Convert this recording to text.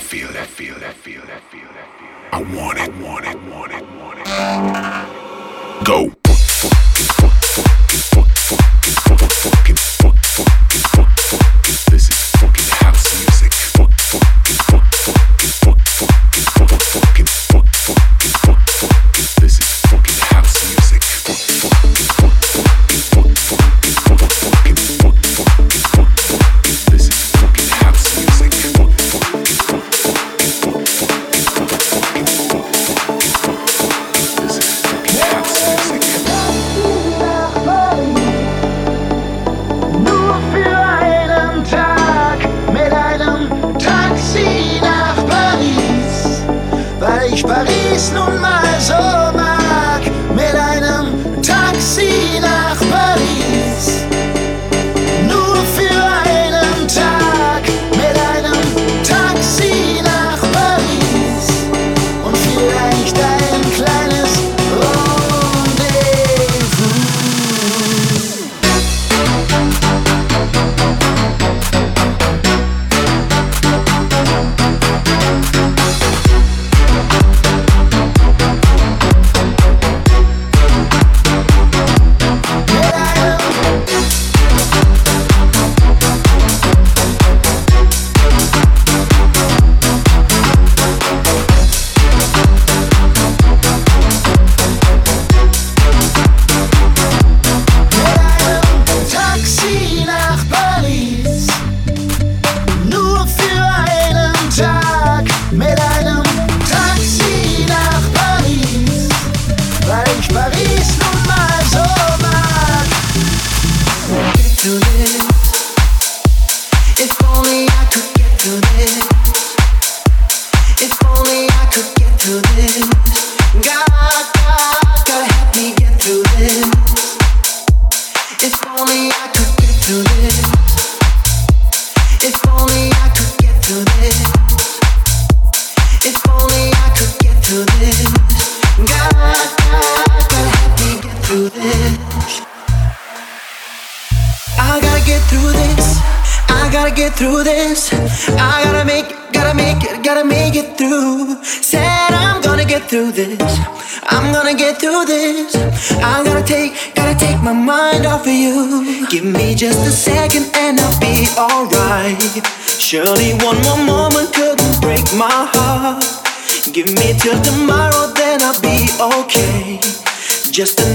feel it, feel it, feel it, feel it, feel. I want it, want it, want it, want it. Go. just